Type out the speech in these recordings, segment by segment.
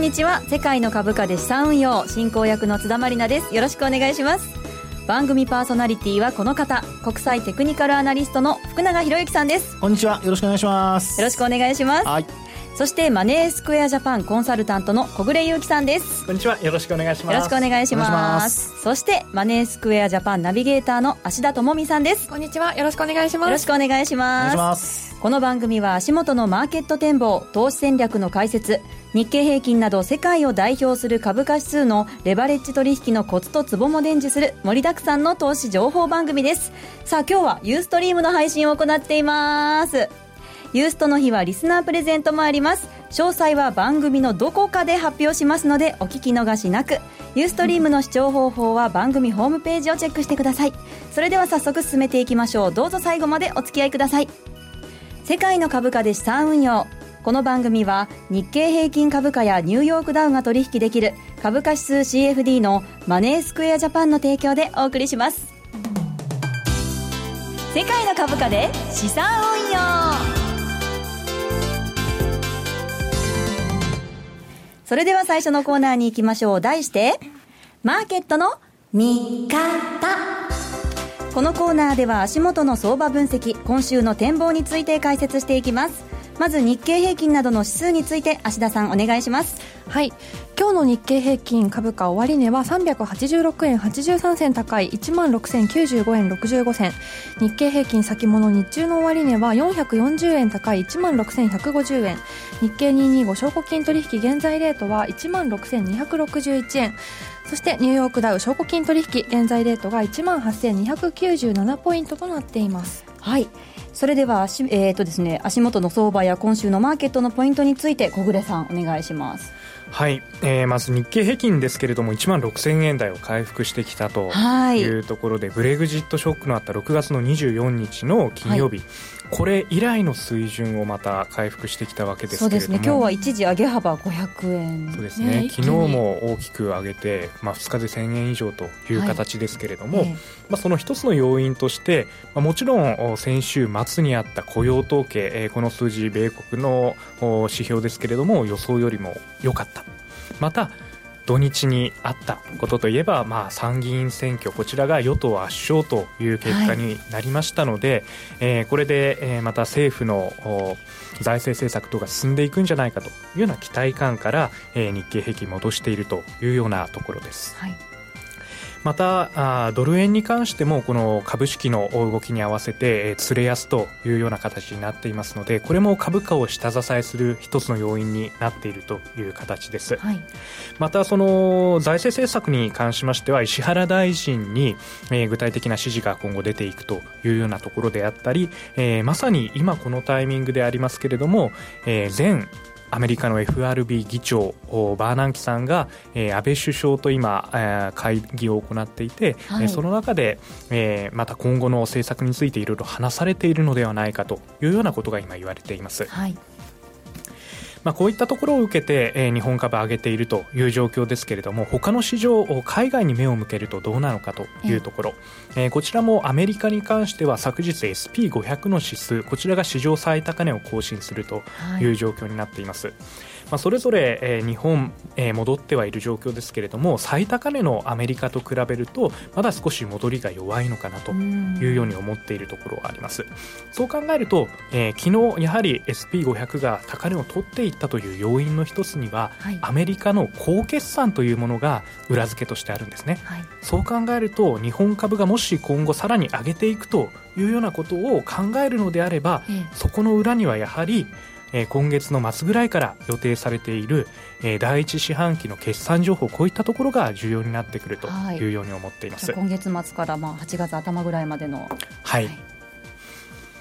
こんにちは。世界の株価で資産運用進行役の津田まりなです。よろしくお願いします。番組パーソナリティはこの方国際テクニカルアナリストの福永博之さんです。こんにちは。よろしくお願いします。よろしくお願いします。はいそしてマネースクエアジャパンコンサルタントの小暮祐樹さんです。こんにちは。よろしくお願いします。よろしくお願いします。そしてマネースクエアジャパンナビゲーターの芦田智美さんです。こんにちは。よろしくお願いします。よろしくお願いしおます。願いします。この番組は足元のマーケット展望投資戦略の解説日経平均など世界を代表する株価指数のレバレッジ取引のコツとツボも伝授する盛りだくさんの投資情報番組です。さあ今日はユーストリームの配信を行っていますユーストの日はリスナープレゼントもあります。詳細は番組のどこかで発表しますのでお聞き逃しなく。ユーストリームの視聴方法は番組ホームページをチェックしてください。それでは早速進めていきましょう。どうぞ最後までお付き合いください。世界の株価で資産運用。この番組は日経平均株価やニューヨークダウが取引できる。株価指数 CFD のマネースクエアジャパンの提供でお送りします。世界の株価で資産運用。それでは最初のコーナーに行きましょう。題してマーケットの見方。このコーナーでは足元の相場分析今週の展望について解説していきます。まず日経平均などの指数について芦田さんお願いしますはい。今日の日経平均株価終値は386円83銭高い16,095円65銭。日経平均先物日中の終値は440円高い16,150円。日経225証拠金取引現在レートは16,261円。そしてニューヨークダウ証拠金取引現在レートが18,297ポイントとなっています。はいそれでは足,、えーとですね、足元の相場や今週のマーケットのポイントについて小暮さんお願いします。はい、えー、まず日経平均ですけれども1万6000円台を回復してきたとはい。いうところで、ブレグジットショックのあった6月の24日の金曜日、これ以来の水準をまた回復してきたわけですそうですね。今日は一時上げ幅500円。そうですね。ね。昨日も大きく上げて、まあ、2日で1000円以上という形ですけれども、ええまあ、その一つの要因として、まあ、もちろんお先週末にあった雇用統計、えーこの数字米国のお指標ですけれども予想よりも良かった。また土日にあったことといえば、まあ、参議院選挙こちらが与党圧勝という結果になりましたので、えーこれで、えーまた政府のお財政政策等が進んでいくんじゃないかというような期待感から、えー日経平均戻しているというようなところです。はいまたあードル円に関してもこの株式の動きに合わせてえー釣れ安というような形になっていますのでこれも株価を下支えする一つの要因になっているという形です。はい。またその財政政策に関しましては石原大臣に、えー具体的な指示が今後出ていくというようなところであったり、えーまさに今このタイミングでありますけれども、えー前アメリカの FRB 議長おバーナンキさんが、えー安倍首相と今、えー会議を行っていて、はいえーその中で、えーまた今後の政策についていろいろ話されているのではないかというようなことが今言われています。はいまあ、こういったところを受けて、えー日本株上げているという状況ですけれども他の市場海外に目を向けるとどうなのかというところ、えーこちらもアメリカに関しては昨日 SP500 の指数こちらが史上最高値を更新するとはい。いう状況になっています、まあ、それぞれ、えー日本、えー戻ってはいる状況ですけれども最高値のアメリカと比べるとまだ少し戻りが弱いのかなというように思っているところはあります。そう考えると、えー昨日やはり SP500 が高値を取っていったという要因の一つには、はい。アメリカの高決算というものが裏付けとしてあるんですね。はい。そう考えると日本株がもし今後さらに上げていくというようなことを考えるのであれば、ええ。そこの裏にはやはり、えー今月の末ぐらいから予定されている、えー第一四半期の決算情報こういったところが重要になってくるとはい。いうように思っています。じゃあ今月末からまあ8月頭ぐらいまでのはい、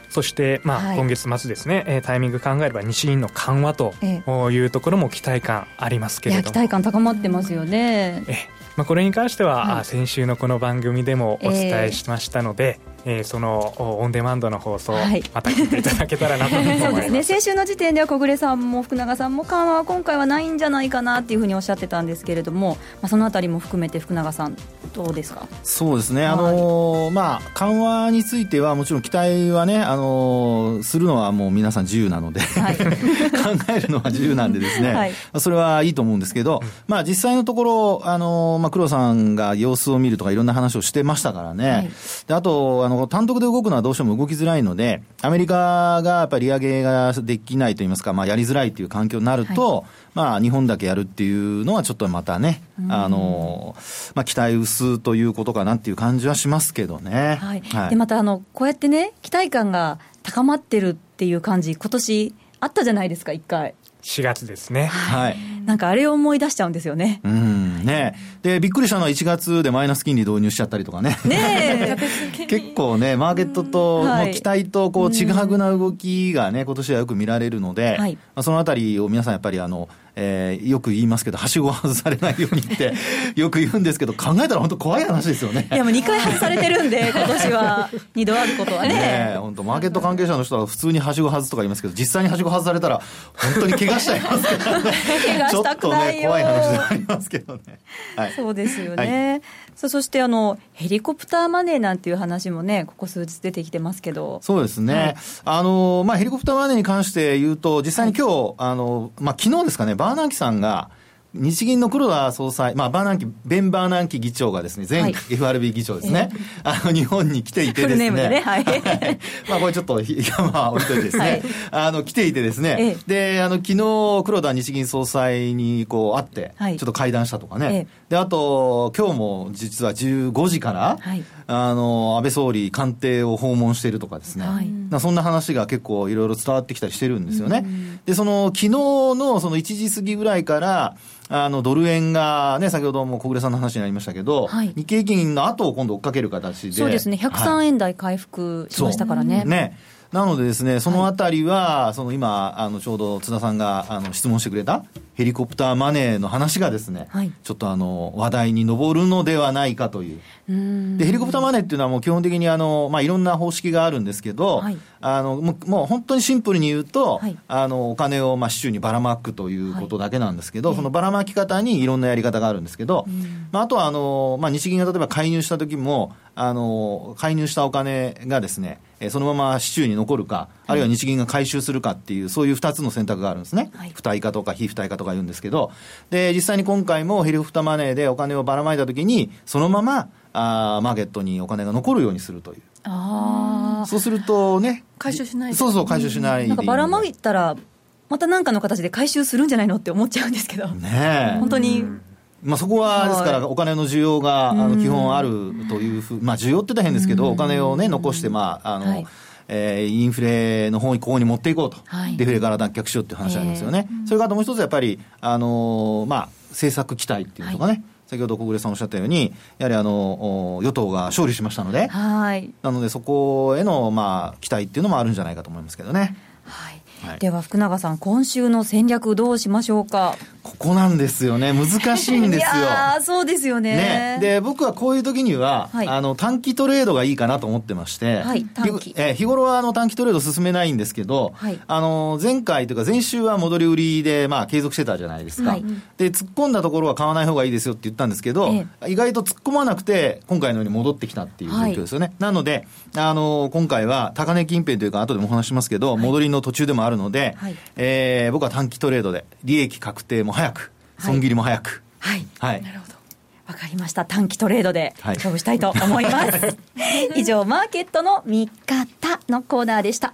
そして、まあはい。今月末ですね、えータイミング考えれば西銀の緩和とえいうところも期待感ありますけれども。期待感高まってますよね。えまあ、これに関しては、はい。あ先週のこの番組でもお伝えしましたので、えー、そのオンデマンドの放送、はい、また聞いていただけたらなと思います。そうですね。先週の時点では小暮さんも福永さんも緩和は今回はないんじゃないかなっていうふうにおっしゃってたんですけれども、まあ、そのあたりも含めて福永さんどうですか？そうですね、あのー、まあ、緩和についてはもちろん期待はね、あのー、するのはもう皆さん自由なので、はい、考えるのは自由なんでですね、はい、それはいいと思うんですけど、まあ、実際のところ、あのー、まあ、黒さんが様子を見るとかいろんな話をしてましたからね、はい、であとあの単独で動くのはどうしても動きづらいので、アメリカがやっぱり利上げができないといいますか、まあ、やりづらいという環境になると、まあ、日本だけやるっていうのは、ちょっとまたね、あのまあ、期待薄ということかなっていう感じはしますけどね。はい、はい、でまたあの、こうやってね、期待感が高まってるっていう感じ、今年あったじゃないですか、一回。4月ですね。はい。なんかあれを思い出しちゃうんですよね。うんね。で、びっくりしたのは1月でマイナス金利導入しちゃったりとかね。ね 結構ね、マーケットとの期待とこう、ちぐはぐな動きがね、今年はよく見られるので、はい、まあ、そのあたりを皆さんやっぱりあの、えー、よく言いますけど、はしご外されないようにって よく言うんですけど、考えたら本当怖い話ですよね。いや、もう2回外されてるんで、今年は2度あることはね。ね本当、マーケット関係者の人は普通にはしご外すとか言いますけど、実際にはしご外されたら、本当に怪我しちゃいますからね。怪我したくないよ。ちょっとね、怖い話ではありますけどね。はい、そうですよね。はいそそしてあのヘリコプターマネーなんていう話もね、ここ数日出てきてますけどそうですね、はい、あのまあ、ヘリコプターマネーに関して言うと、実際に今日、はい、あのまあ昨日ですかね、バーナーキさんが、日銀の黒田総裁、まあ、バーナンキ、ベン・バーナンキ議長がですね、前、はい、FRB 議長ですね、あの、日本に来ていてですね。ね。はい、まあ、これちょっと、まあ、置いといてですね、はい、あの、来ていてですね、で、あの、昨日、黒田日銀総裁に、こう、会って、ちょっと会談したとかね、で、あと、今日も実は15時から、はい、あの、安倍総理官邸を訪問しているとかですね、はい、そんな話が結構いろいろ伝わってきたりしてるんですよね。で、その、昨日のその1時過ぎぐらいから、あの、ドル円がね、先ほども小暮さんの話になりましたけど、はい、日経平均の後を今度追っかける形で。そうですね、103円台回復しましたからね。ね。なのでですね、そのあたりは、はい、その今、あの、ちょうど津田さんが、あの、質問してくれた、ヘリコプターマネーの話がですね、はい、ちょっとあの、話題に上るのではないかという。で、ヘリコプターマネーっていうのはもう基本的にあの、まあ、いろんな方式があるんですけど、はい、あの、もうもう本当にシンプルに言うと、はい、あの、お金をまあ市中にばらまくということだけなんですけど、そのばらまき方にいろんなやり方があるんですけど、まあ、あとはあの、まあ、日銀が例えば介入した時も、あの、介入したお金がですね、そのまま市中に残るか、あるいは日銀が回収するかっていう、そういう2つの選択があるんですね。はい、付帯化とか非付帯化とか言うんですけど、で、実際に今回もヘリコプターマネーでお金をばらまいたときに、そのまま、あマーケットにお金が残るようにするという。あそうするとね。回収しないそうそう、回収しない。なんかばらまいたら、また何かの形で回収するんじゃないのって思っちゃうんですけど。ね本当に。まあ、そこは、ですから、お金の需要が、あの、基本あるというふう、まあ、需要って大変ですけど、お金をね、残して、まあ、あの、はい。えー、インフレの方にここに持っていこうと、はい、デフレから脱却しようっていう話ありますよね、えー、それからもう一つやっぱり、あのー、まあ、政策期待っていうのかね、はい。先ほど小暮さんおっしゃったように、やはりあの与党が勝利しましたので、はい、なのでそこへの、まあ、期待っていうのもあるんじゃないかと思いますけどね。はいはい、では福永さん、今週の戦略、どうしましょうか？ここなんですよね、難しいんですよ。いやそうですよね、ね、で、僕はこういう時には、はい、あの短期トレードがいいかなと思ってまして、はい、短期。え日頃はあの短期トレード進めないんですけど、はい、あの前回というか、前週は戻り売りで、まあ、継続してたじゃないですか、はい、で、突っ込んだところは買わない方がいいですよって言ったんですけど、ええ、意外と突っ込まなくて、今回のように戻ってきたっていう状況ですよね。なので、あの今回は高値近辺というか、後でもお話しますけど、戻りの途中でもあるので、はいえー、僕は短期トレードで、利益確定も早く、損切りも早く。はい。はい。なるほど。わかりました。短期トレードで勝負したいと思います。以上、マーケットの見方のコーナーでした。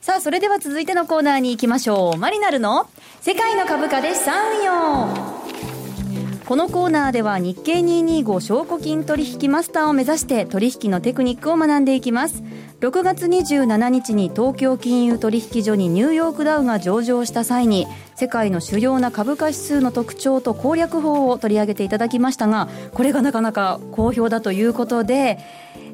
さあ、それでは続いてのコーナーに行きましょう。マリナルの世界の株価で資産運用。このコーナーでは日経225証拠金取引マスターを目指して取引のテクニックを学んでいきます。6月27日に東京金融取引所にニューヨークダウが上場した際に世界の主要な株価指数の特徴と攻略法を取り上げていただきましたがこれがなかなか好評だということで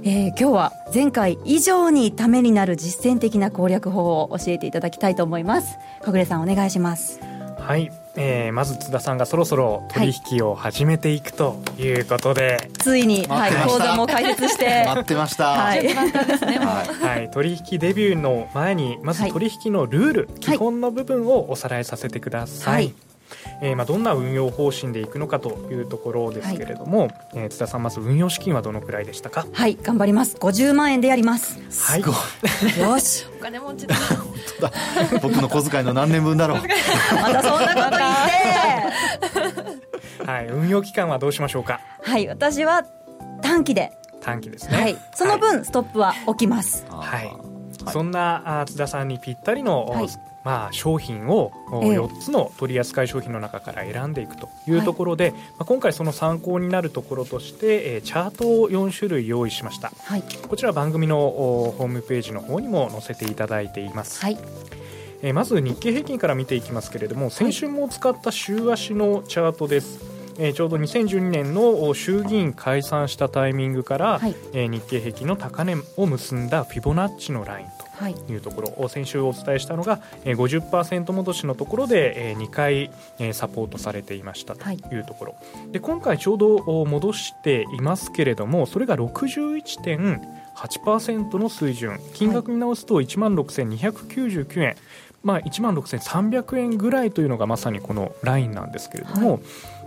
えー、今日は前回以上にためになる実践的な攻略法を教えていただきたいと思います。小暮さんお願いします。はい。えー、まず津田さんがそろそろ取引を始めていくということで、はい、ついに、はい、講座も開設して。待ってました。はい、はい、取引デビューの前にまず取引のルール、基本の部分をおさらいさせてくださいえー、まあどんな運用方針でいくのかというところですけれども、はい、えー、津田さんまず運用資金はどのくらいでしたか？はい頑張ります。50万円でやります。はい。よし。お金持ちだ 本当だ。僕の小遣いの何年分だろう。またそんなこと言って。はい運用期間はどうしましょうか？はい私は短期で。短期ですね、はい、その分、ストップは起きます。はい、そんな津田さんにぴったりの、はい、まあ、商品を4つの取り扱い商品の中から選んでいくというところで、はい、まあ、今回その参考になるところとして、えチャートを4種類用意しました、はい、こちら番組のホームページの方にも載せていただいています、はい、えまず日経平均から見ていきますけれども先週も使った週足のチャートです、えちょうど2012年の衆議院解散したタイミングから、はい、え日経平均の高値を結んだフィボナッチのラインとい。うところ、はい、先週お伝えしたのが50%戻しのところで2回サポートされていましたとい。うところ、はい、で今回ちょうど戻していますけれどもそれが61.8%の水準。金額に直すと1万6299円、まあ、1万6300円ぐらいというのがまさにこのラインなんですけれども、はい、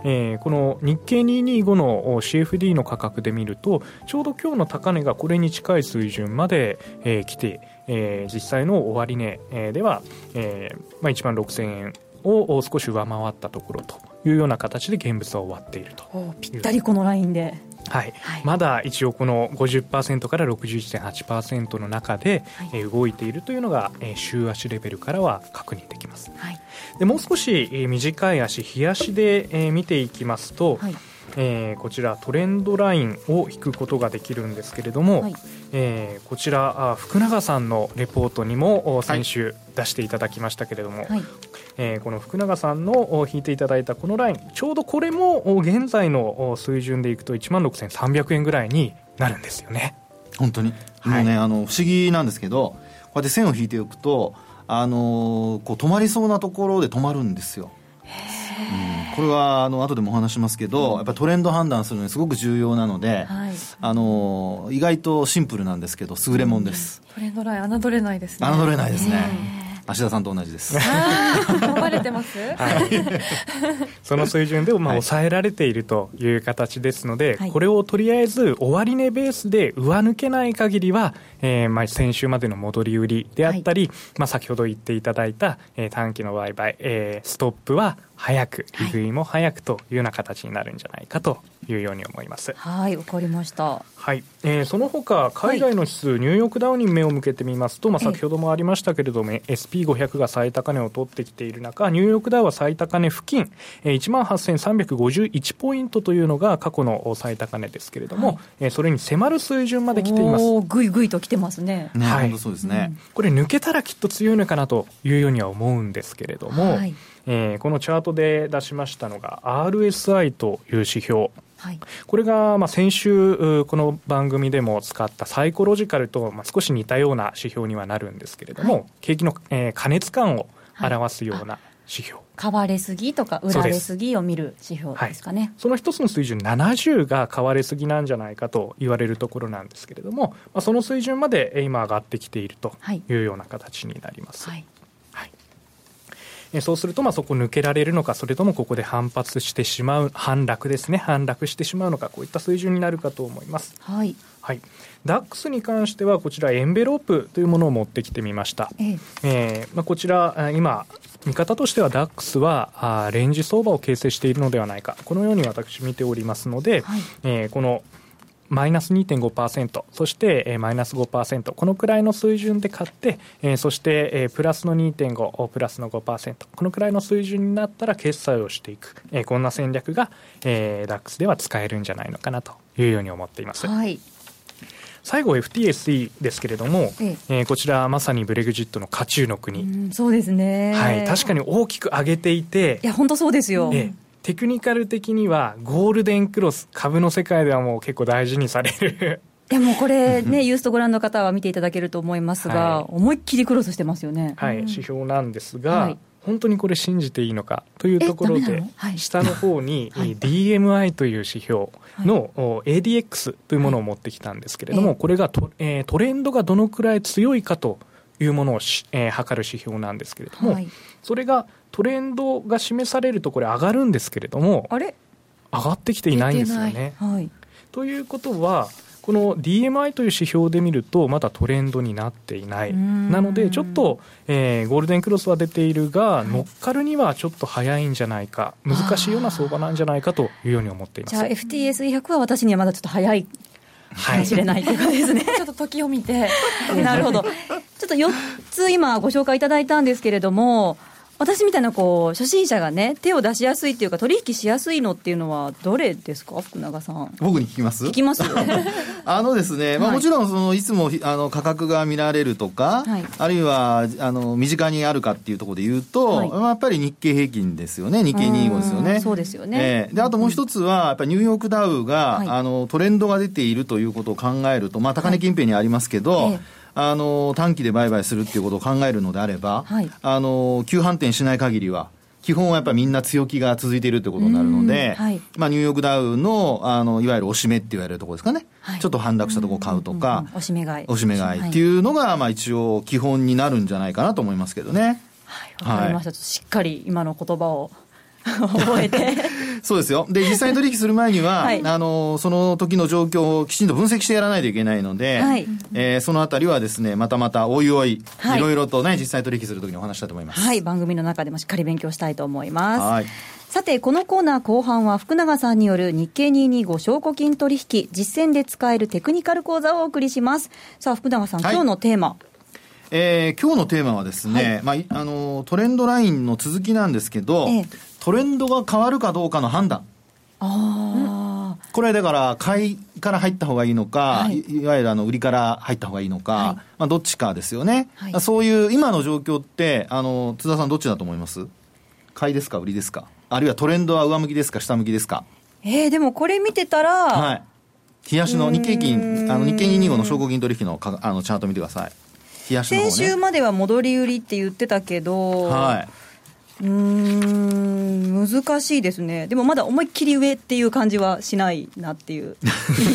えー、この日経225の CFD の価格で見るとちょうど今日の高値がこれに近い水準まで、えー、来て、えー、実際の終値、えー、では、えーまあ、1万6000円を少し上回ったところというような形で現物は終わっていると。ぴったりこのラインで。はい、はい、まだ一応この50%から61.8%の中で、はい、動いているというのが、えー、週足レベルからは確認できます、はい、でもう少し、えー、短い足日足で、えー、見ていきますと、はい。えー、こちらトレンドラインを引くことができるんですけれども、はい、えー、こちら福永さんのレポートにも先週出していただきましたけれども、はい、えー、この福永さんの引いていただいたこのラインちょうどこれも現在の水準でいくと1万6300円ぐらいになるんですよね。本当に、はい、もうねあの不思議なんですけどこうやって線を引いておくとあのこう止まりそうなところで止まるんですよ。うん、これはあの後でもお話しますけど、やっぱりトレンド判断するのにすごく重要なので、はい、あの意外とシンプルなんですけど優れもんです、トレンドライン侮れないですね。侮れないですね、芦田さんと同じです。バレてます、はい、その水準でもまあ抑えられているという形ですので、はい、これをとりあえず終値ベースで上抜けない限りは、えー、まあ先週までの戻り売りであったり、はい、まあ先ほど言っていただいた、えー、短期の売買、えー、ストップは早く利食いも早くというような形になるんじゃないかというように思います。はいわかりました。はい、えー、その他海外の指数、はい、ニューヨークダウに目を向けてみますと、まあ、先ほどもありましたけれども SP500 が最高値を取ってきている中ニューヨークダウは最高値付近、えー、1万8351ポイントというのが過去の最高値ですけれども、はい、えー、それに迫る水準まで来ています。ぐいぐいと来てますね。ね、はい、そうですね、うん、これ抜けたらきっと強いのかなというようには思うんですけれども、はいえー、このチャートで出しましたのが RSI という指標。はい、これがまあ先週この番組でも使ったサイコロジカルとまあ少し似たような指標にはなるんですけれども、はい、景気の、えー、過熱感を表すような指標、買われすぎとか売られすぎを見る指標ですかね。その一つの水準70が買われすぎなんじゃないかと言われるところなんですけれども、まあ、その水準まで今上がってきているとい。うような形になります。はい。えそうすると、まあ、そこ抜けられるのか、それともここで反発してしまう、反落ですね、反落してしまうのか、こういった水準になるかと思います。はい。はい。ダックスに関しては、こちら、エンベロープというものを持ってきてみました。えええー、まあ、こちら、今、見方としてはダックスはあレンジ相場を形成しているのではないかこのように私見ておりますので、はい、えー、このマイナス2.5%、そして、えー、マイナス5%、このくらいの水準で買って、えー、そして、えー、プラスの2.5、プラスの5%、このくらいの水準になったら決済をしていく、えー、こんな戦略が、えー、DAX では使えるんじゃないのかなというように思っています。はい。最後 FTSE ですけれども、ええ。ー、こちらまさにブレグジットの渦中の国、そうですね、はい、確かに大きく上げていていや本当そうですよ、えーテクニカル的にはゴールデンクロス、株の世界ではもう結構大事にされる。でもこれね、ユーストご覧の方は見ていただけると思いますが、はい、思いっきりクロスしてますよね。はい、指標なんですが、はい、本当にこれ信じていいのかというところで、はい、下の方に DMI という指標の ADX というものを持ってきたんですけれども、これがト,、えー、トレンドがどのくらい強いかというものをし、えー、測る指標なんですけれども、はい、それがトレンドが示されるとこれ上がるんですけれどもあれ？上がってきていないんですよね。はい、ということはこの DMI という指標で見るとまだトレンドになっていない。なのでちょっと、えー、ゴールデンクロスは出ているが、乗っかるにはちょっと早いんじゃないか難しいような相場なんじゃないかというように思っています。じゃあ FTSE100 は私にはまだちょっと早いかもしれないということですね、ちょっと時を見て。なるほど。ちょっと4つ今ご紹介いただいたんですけれども私みたいなこう初心者がね手を出しやすいっていうか取引しやすいのっていうのはどれですか？福永さん。僕に聞きます？聞きます？あのですね、まあ、もちろんそのいつもあの価格が見られるとか、はい、あるいはあの身近にあるかっていうところで言うと、はい、まあ、やっぱり日経平均ですよね。日経225ですよね。そうですよね、えー、であともう一つはやっぱりニューヨークダウが、はい、あのトレンドが出ているということを考えると、まあ、高値近辺にありますけど、えーあの短期で売買するっていうことを考えるのであれば、はい、あの急反転しない限りは、基本はやっぱりみんな強気が続いているということになるので、はい、まあ、ニューヨークダウのあのいわゆる押し目って言われるところですかね、はい、ちょっと反落したところを買うとか、押し目買い。押し目買いっていうのが、まあ、一応基本になるんじゃないかなと思いますけどね。はい、わかりました、しっかり今の言葉を覚えて そうですよ。で、実際に取引する前には、はい、あの、その時の状況をきちんと分析してやらないといけないので、はい、えー、そのあたりはですね、またまたおいおい、はい、いろいろとね、実際取引するときにお話したいと思います。はい、番組の中でもしっかり勉強したいと思います。はい。さて、このコーナー後半は福永さんによる日経225証拠金取引実践で使えるテクニカル講座をお送りします。さあ、福永さん、今日のテーマ。えー、今日のテーマはですね、はい、まあ、あのトレンドラインの続きなんですけど、ええ、トレンドが変わるかどうかの判断。あこれだから買いから入った方がいいのか、はい、いわゆるあの売りから入った方がいいのか、はい、まあ、どっちかですよね、はい、そういう今の状況ってあの津田さんどっちだと思います？買いですか売りですか？あるいはトレンドは上向きですか下向きですか？えー、でもこれ見てたら、はい、冷やしの日経金あの日経225の証拠金取引のかあのチャート見てください。冷やしの、ね、先週までは戻り売りって言ってたけどはいうん難しいですね、でもまだ思いっきり上っていう感じはしないなっていう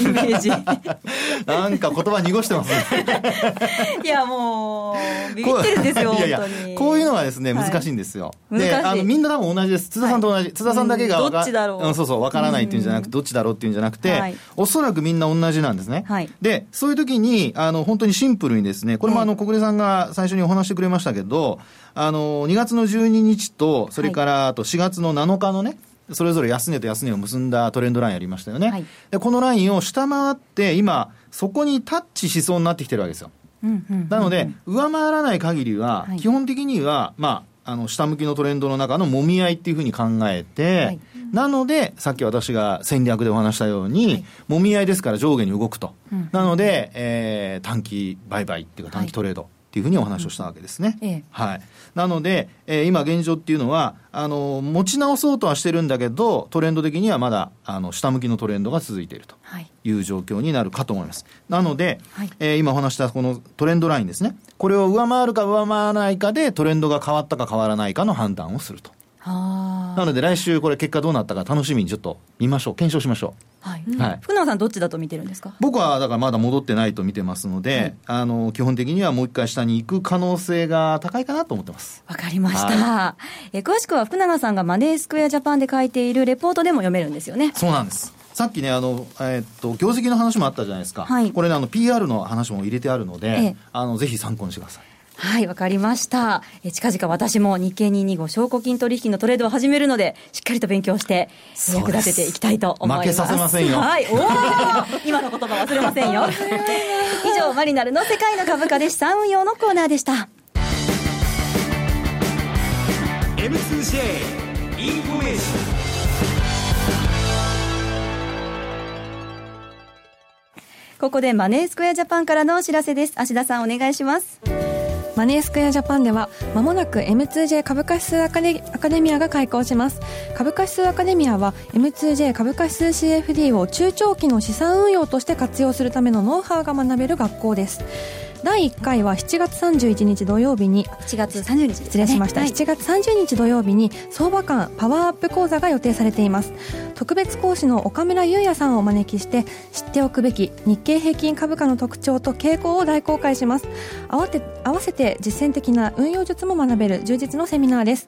イメージ。なんか言葉濁してますね。いやもう、ビビってるんですよ、いやいやこういうのはですね、難しいんですよ、はい、であのみんな多分同じです、津田さんと同じ、はい、津田さんだけがどっちだろう、うん、そうそう、分からないっていうんじゃなくて、どっちだろうっていうんじゃなくて、はい、おそらくみんな同じなんですね、はい、でそういう時にあに本当にシンプルにですね、これもあの小暮さんが最初にお話してくれましたけど、あの、2月の12日と、それからあと4月の7日のね、それぞれ安値と安値を結んだトレンドラインありましたよね。はい、でこのラインを下回って、今、そこにタッチしそうになってきてるわけですよ。なので、上回らない限りは、基本的には、まあ、あの、下向きのトレンドの中のもみ合いっていうふうに考えて、はい、なので、さっき私が戦略でお話したように、はい、もみ合いですから上下に動くと。なので、えー、短期売買っていうか短期トレード。っていうふうにお話をしたわけですね。うんええ、はい。なので、えー、今現状っていうのは、あの、持ち直そうとはしてるんだけど、トレンド的にはまだ、あの、下向きのトレンドが続いているという状況になるかと思います。なので、はい、えー、今お話したこのトレンドラインですね。これを上回るか上回らないかで、トレンドが変わったか変わらないかの判断をすると。なので来週これ結果どうなったか楽しみにちょっと見ましょう。検証しましょう、はい、はい、福永さんどっちだと見てるんですか？僕はだからまだ戻ってないと見てますので、はい、あの基本的にはもう一回下に行く可能性が高いかなと思ってます。わかりました、はい、え詳しくは福永さんがマネースクエアジャパンで書いているレポートでも読めるんですよね。そうなんです。さっきね、あの、えー、っと、業績の話もあったじゃないですか。はい、これね、あの、PR の話も入れてあるので、ええ、あの、ぜひ参考にしてください。はい、わかりました。え近々私も日経225証拠金取引のトレードを始めるので、しっかりと勉強して役立てていきたいと思います。負けさせませんよ。はい、おお今の言葉忘れませんよ。以上、マリナルの世界の株価で資産運用のコーナーでした。M2J インフォメーションここでマネースクエアジャパンからのお知らせです。芦田さんお願いします。マネースクエアジャパンではまもなく M2J 株価指数アカデアカデミアが開講します。株価指数アカデミアは M2J 株価指数 CFD を中長期の資産運用として活用するためのノウハウが学べる学校です。第1回は7月31日土曜日に7月30日、ね、失礼しました、はい、7月30日土曜日に相場館パワーアップ講座が予定されています。特別講師の岡村優也さんをお招きして知っておくべき日経平均株価の特徴と傾向を大公開します。合わて合わせて実践的な運用術も学べる充実のセミナーです。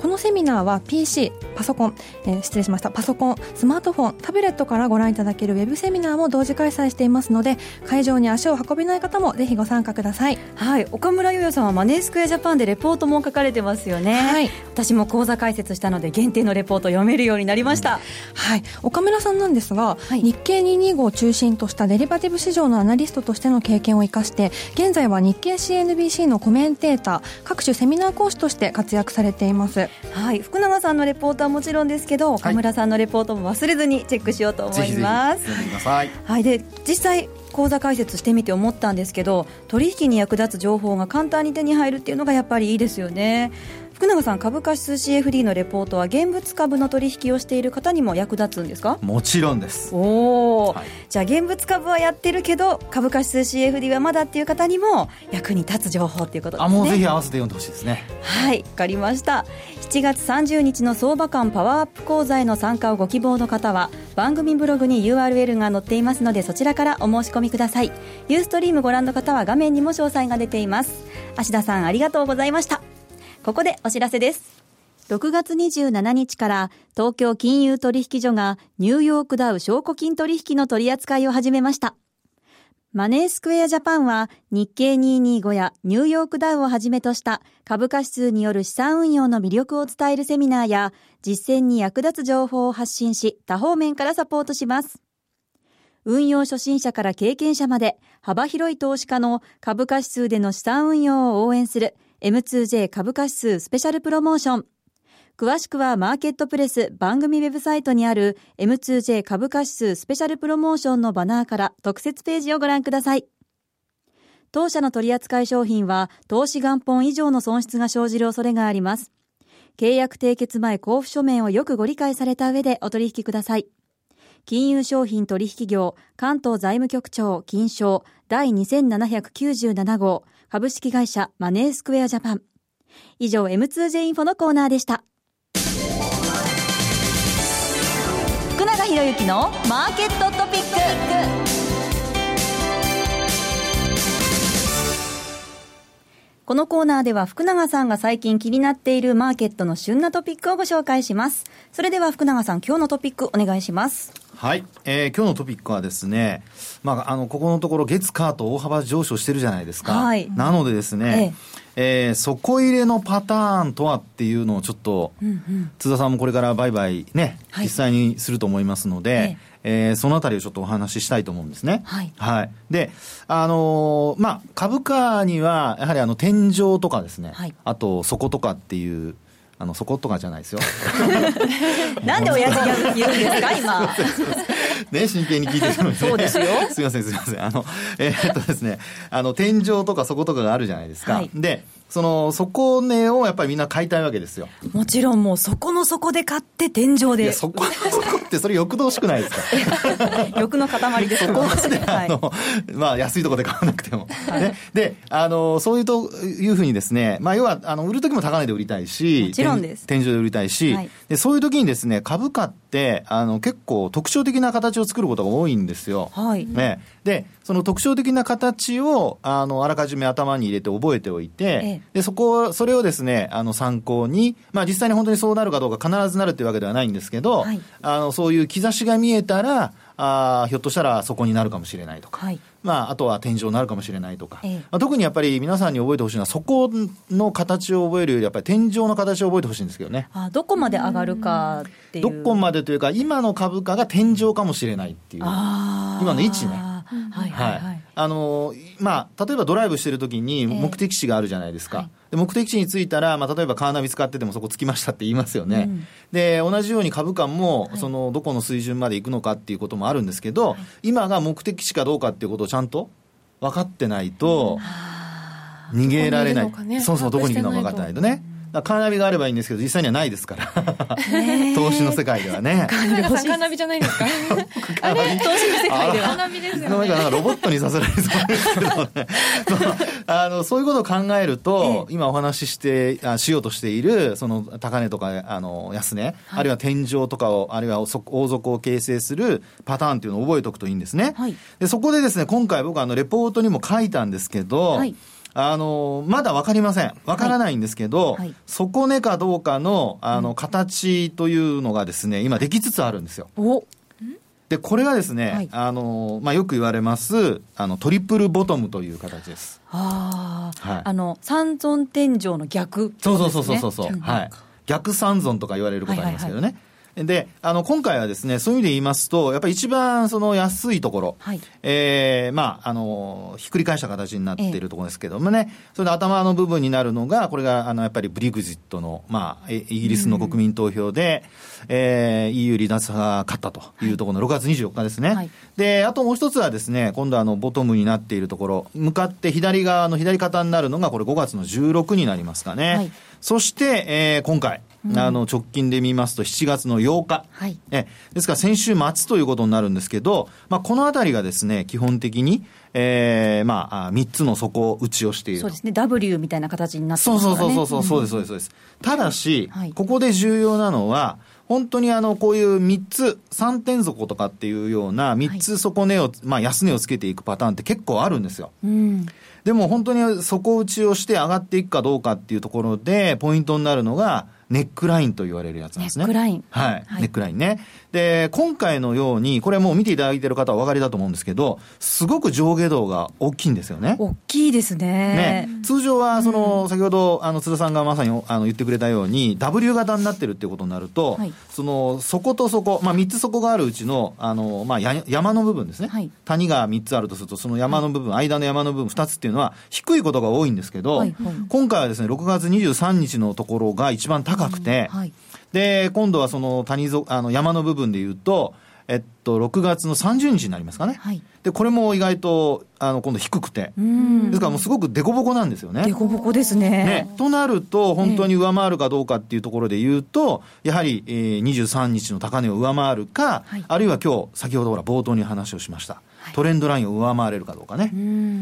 このセミナーは PC、パソコン、えー、失礼しました、パソコン、スマートフォン、タブレットからご覧いただけるウェブセミナーも同時開催していますので、会場に足を運べない方もぜひご参加ください。はい、岡村優也さんはマネースクエアジャパンでレポートも書かれてますよね。はい。私も講座解説したので限定のレポート読めるようになりました。うん、はい。岡村さんなんですが、はい、日経225を中心としたデリバティブ市場のアナリストとしての経験を生かして、現在は日経 CNBC のコメンテーター、各種セミナー講師として活躍されています。はい。福永永さんのレポートはもちろんですけど岡村さんのレポートも忘れずにチェックしようと思います。はい、はい、で実際口座開設してみて思ったんですけど取引に役立つ情報が簡単に手に入るっていうのがやっぱりいいですよね。福永さん株価指数 CFD のレポートは現物株の取引をしている方にも役立つんですか？もちろんです。おお、はい、じゃあ現物株はやってるけど株価指数 CFD はまだっていう方にも役に立つ情報っていうことですね。あもうぜひ合わせて読んでほしいですね。はいわかりました。7月30日の相場感パワーアップ講座への参加をご希望の方は番組ブログに URL が載っていますのでそちらからお申し込みください。ユーストリームご覧の方は画面にも詳細が出ています。芦田さんありがとうございましたここでお知らせです。6月27日から東京金融取引所がニューヨークダウ証拠金取引の取り扱いを始めました。マネースクエアジャパンは日経225やニューヨークダウをはじめとした株価指数による資産運用の魅力を伝えるセミナーや実践に役立つ情報を発信し多方面からサポートします。運用初心者から経験者まで幅広い投資家の株価指数での資産運用を応援する M2J 株価指数スペシャルプロモーション。詳しくはマーケットプレス番組ウェブサイトにある M2J 株価指数スペシャルプロモーションのバナーから特設ページをご覧ください。当社の取扱い商品は投資元本以上の損失が生じる恐れがあります。契約締結前交付書面をよくご理解された上でお取引ください。金融商品取引業関東財務局長金賞第2797号株式会社マネースクエアジャパン。以上 M2J インフォのコーナーでした。福永博之のマーケットトピック。このコーナーでは福永さんが最近気になっているマーケットの旬なトピックをご紹介します。それでは福永さん、今日のトピックお願いします。はい、えー、今日のトピックはですね、まあ、あのここのところ月火と大幅上昇してるじゃないですか、はい、なのでですね、ええ。ー、底入れのパターンとはっていうのをちょっと、うんうん、津田さんもこれから売買ね、はい、実際にすると思いますので、え。えー、そのあたりをちょっとお話ししたいと思うんですね。はい。はい。で、あのー、まあ、株価には、やはりあの、天井とかですね、はい、あと、底とかっていう、あの、そことかじゃないですよ。なんで親父ギャグ言うんですか、今。ね、真剣に聞いてたのに、そうですよ。すみません、すみません。あの、えー、っとですね、あの、天井とか底とかがあるじゃないですか。はい、で、その底値をやっぱりみんな買いたいわけですよ。もちろんもう底の底で買って天井で。いや、底の底ってそれ欲動しくないですか？欲の塊ですそこまで、あの、はい、まあ安いところで買わなくても。ね、で、あの、そういうというふうにですね、まあ要は、あの、売るときも高値で売りたいし、もちろんです。天井で売りたいし、はい、で、そういうときにですね、株価って、あの、結構特徴的な形を作ることが多いんですよ。はい。ね。で、その特徴的な形を、あの、あらかじめ頭に入れて覚えておいて、ええ、で、そこ、それをですね、あの、参考に、まあ実際に本当にそうなるかどうか必ずなるっていうわけではないんですけど、はい、あの、そういう兆しが見えたら、あひょっとしたらそこになるかもしれないとか、はい、まあ、あとは天井になるかもしれないとか、ええ、まあ、特にやっぱり皆さんに覚えてほしいのは、そこの形を覚えるより、やっぱり天井の形を覚えてほしいんですけどね。あどこまで上がるかっていう。どこまでというか、今の株価が天井かもしれないっていう、今の位置ね。はいはい。はい、あのまあ、例えばドライブしてるときに目的地があるじゃないですか、えーはい、で目的地に着いたら、まあ、例えばカーナビ使っててもそこ着きましたって言いますよね、うん、で同じように株価も、そのどこの水準まで行くのかっていうこともあるんですけど、はい、今が目的地かどうかっていうことをちゃんと分かってないと、逃げられない、ね、そうそうどこに行くのか分かってないとね。カーナビがあればいいんですけど、実際にはないですから。投資の世界ではね。カーナビじゃないんですかあれ？投資の世界では。カーナビですよね。なんかロボットにさせられそうですけどね。あの、そういうことを考えると、今お話しして、あしようとしている、その、高値とか、あの、安値、あるいは天井とかを、あるいは王底を形成するパターンっていうのを覚えておくといいんですね。で、そこでですね、今回僕あの、レポートにも書いたんですけど、はいあの、まだわかりません。わからないんですけど、はい。はい、底値かどうかの、あの、形というのがですね、今できつつあるんですよ。で、これがですね、はい、あの、まあ、よく言われます、あの、トリプルボトムという形です。ああ、はい、あの、三尊天井の逆、ね、そうそうそうそうそう、はい。逆三尊とか言われることありますけどね。はいはいはいで、あの、今回はですね、そういう意味で言いますと、やっぱり一番その安いところ、はい、えー、まあ、あの、ひっくり返した形になっているところですけどもね、えそれで頭の部分になるのが、これが、あの、やっぱりブリグジットの、まあ、イギリスの国民投票で、うん、えー、EU 離脱が勝ったというところの6月24日ですね。はい、で、あともう一つはですね、今度あの、ボトムになっているところ、向かって左側の左肩になるのが、これ5月の16になりますかね。はい、そして、えー、今回、あの直近で見ますと7月の8日、はい、えですから先週末ということになるんですけど、まあ、このあたりがですね基本的に、えー、まあ3つの底打ちをしているそうですね。W みたいな形になってますからね。そうそうそうそう、そうですそうですそうです。ただし、はい、ここで重要なのは本当にあの、こういう3つ、3点底とかっていうような、3つ底値を、まあ安値をつけていくパターンって結構あるんですよ。うん、でも本当に底打ちをして上がっていくかどうかっていうところで、ポイントになるのが、ネックラインと言われるやつなんですね。ネックライン。はい。はい、ネックラインね。で、今回のように、これもう見ていただいている方はお分かりだと思うんですけど、すごく上下動が大きいんですよね。大きいですね。ね。通常は、その、うん、先ほど、あの、津田さんがまさにあの言ってくれたように、W 型になってるっていうことになると、はい、その、底と底、まあ、3つ底があるうちの、あの、まあ、山の部分ですね。はい、谷が3つあるとすると、その山の部分、はい、間の山の部分2つっていうのは、低いことが多いんですけど、はいはい、今回はですね、6月23日のところが一番高くて、うんはいで、今度はその谷ぞあの山の部分で言うと、えっと、6月の30日になりますかね。はい、で、これも意外と、あの、今度低くて。ですからもうすごく凸凹なんですよね。凸凹ですね。ね。となると、本当に上回るかどうかっていうところで言うと、やはり、えー、23日の高値を上回るか、はい、あるいは今日、先ほどほら冒頭に話をしました。トレンドラインを上回れるかどうかね。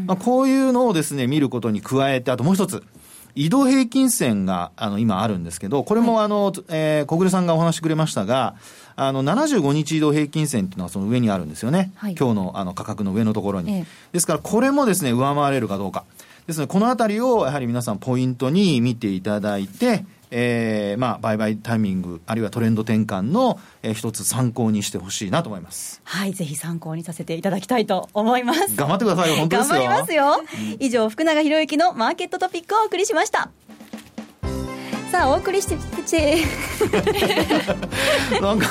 まあ、こういうのをですね、見ることに加えて、あともう一つ。移動平均線が、あの、今あるんですけど、これもあの、はい、えー、小暮さんがお話しくれましたが、あの、75日移動平均線っていうのはその上にあるんですよね。はい、今日のあの価格の上のところに。ええ、ですから、これもですね、上回れるかどうか。ですので、このあたりをやはり皆さんポイントに見ていただいて、えー、まあ、売買タイミング、あるいはトレンド転換の、えー、一つ参考にしてほしいなと思います。はい、ぜひ参考にさせていただきたいと思います。頑張ってくださいよ、本当ですよ。頑張りますよ。以上、福永博之のマーケットトピックをお送りしました。さあお送りして なんか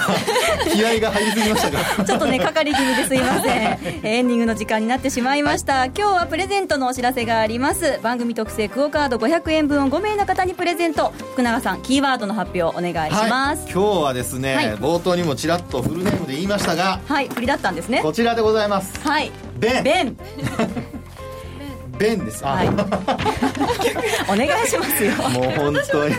気合が入りすぎましたか。ちょっとねかかり気味ですいません。エンディングの時間になってしまいました。今日はプレゼントのお知らせがあります。番組特製クオカード500円分を5名の方にプレゼント。福永さんキーワードの発表お願いします、はい、今日はですね、はい、冒頭にもちらっとフルネームで言いましたがはい振りだったんですね。こちらでございます。はい。ベン。ベン 弁です。はい。お願いしますよ。もう本当に。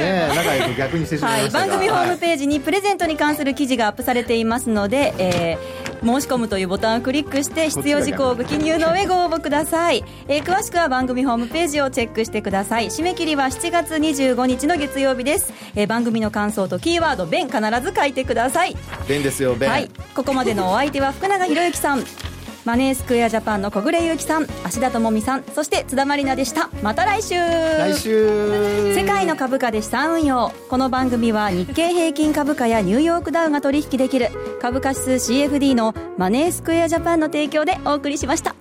ね仲良く逆にしてしまいましたはい、番組ホームページにプレゼントに関する記事がアップされていますので、えー、申し込むというボタンをクリックして必要事項をご記入の上ご応募ください、えー、詳しくは番組ホームページをチェックしてください。締め切りは7月25日の月曜日です、えー、番組の感想とキーワード「弁」必ず書いてください。弁ですよ弁。はい。ここまでのお相手は福永博之さんマネースクエアジャパンの小暮優樹さん芦田智美さんそして津田まりなでした。また来週。来週。世界の株価で資産運用。この番組は日経平均株価やニューヨークダウが取引できる株価指数 CFD のマネースクエアジャパンの提供でお送りしました